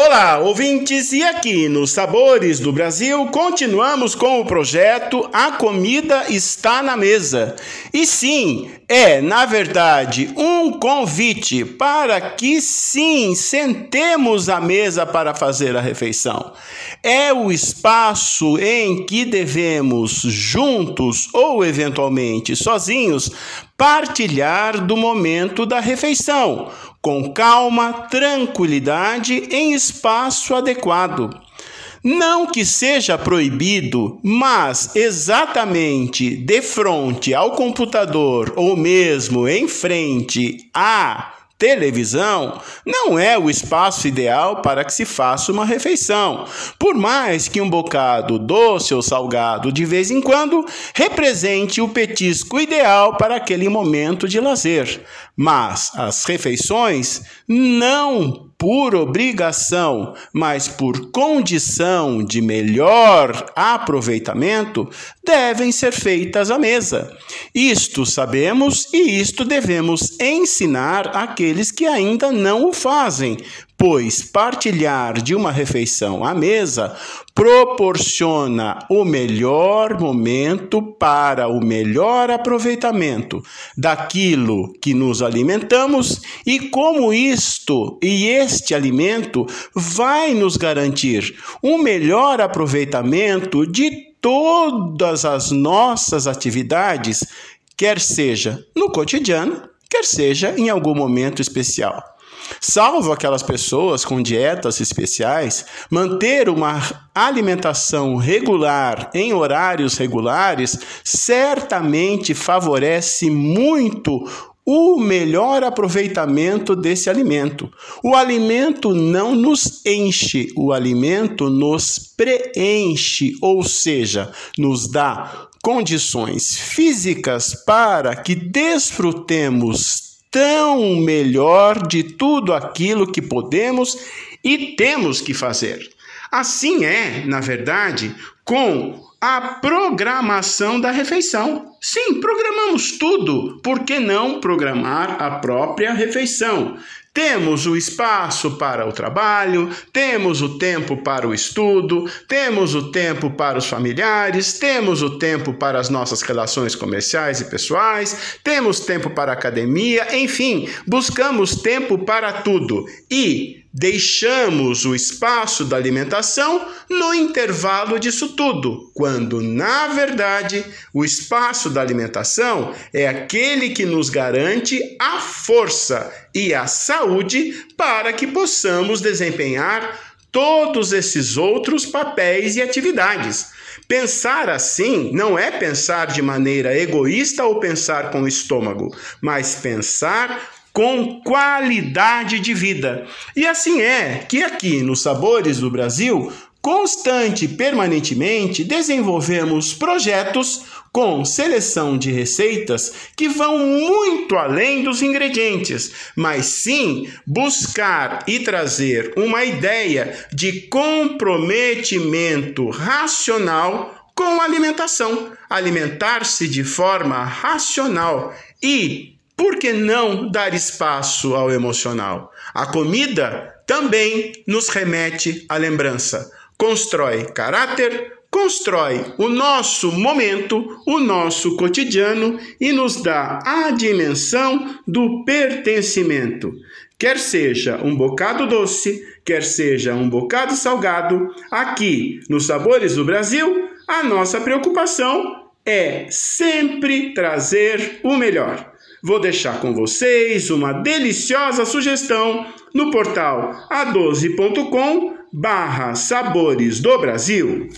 Olá, ouvintes, e aqui nos Sabores do Brasil continuamos com o projeto A Comida Está na Mesa. E sim, é, na verdade, um convite para que sim sentemos à mesa para fazer a refeição. É o espaço em que devemos, juntos ou eventualmente sozinhos, partilhar do momento da refeição com calma, tranquilidade, em espaço adequado. Não que seja proibido, mas exatamente de frente ao computador ou mesmo em frente a televisão não é o espaço ideal para que se faça uma refeição. Por mais que um bocado doce ou salgado de vez em quando represente o petisco ideal para aquele momento de lazer. Mas as refeições não por obrigação, mas por condição de melhor aproveitamento, devem ser feitas à mesa. Isto sabemos e isto devemos ensinar àqueles que ainda não o fazem, pois partilhar de uma refeição à mesa proporciona o melhor momento para o melhor aproveitamento daquilo que nos alimentamos e como isto e este alimento vai nos garantir um melhor aproveitamento de todas as nossas atividades, quer seja no cotidiano, quer seja em algum momento especial. Salvo aquelas pessoas com dietas especiais, manter uma alimentação regular em horários regulares certamente favorece muito o melhor aproveitamento desse alimento. O alimento não nos enche, o alimento nos preenche, ou seja, nos dá condições físicas para que desfrutemos tão melhor de tudo aquilo que podemos e temos que fazer. Assim é, na verdade, com a programação da refeição. Sim, programamos tudo, por que não programar a própria refeição? Temos o espaço para o trabalho, temos o tempo para o estudo, temos o tempo para os familiares, temos o tempo para as nossas relações comerciais e pessoais, temos tempo para a academia, enfim, buscamos tempo para tudo. E deixamos o espaço da alimentação no intervalo disso tudo, quando na verdade o espaço da alimentação é aquele que nos garante a força e a saúde para que possamos desempenhar todos esses outros papéis e atividades. Pensar assim não é pensar de maneira egoísta ou pensar com o estômago, mas pensar com qualidade de vida. E assim é que aqui nos Sabores do Brasil, constante e permanentemente desenvolvemos projetos com seleção de receitas que vão muito além dos ingredientes, mas sim buscar e trazer uma ideia de comprometimento racional com a alimentação, alimentar-se de forma racional e por que não dar espaço ao emocional? A comida também nos remete à lembrança. Constrói caráter, constrói o nosso momento, o nosso cotidiano e nos dá a dimensão do pertencimento. Quer seja um bocado doce, quer seja um bocado salgado, aqui nos Sabores do Brasil, a nossa preocupação é sempre trazer o melhor. Vou deixar com vocês uma deliciosa sugestão no portal a12.com barra Sabores do Brasil.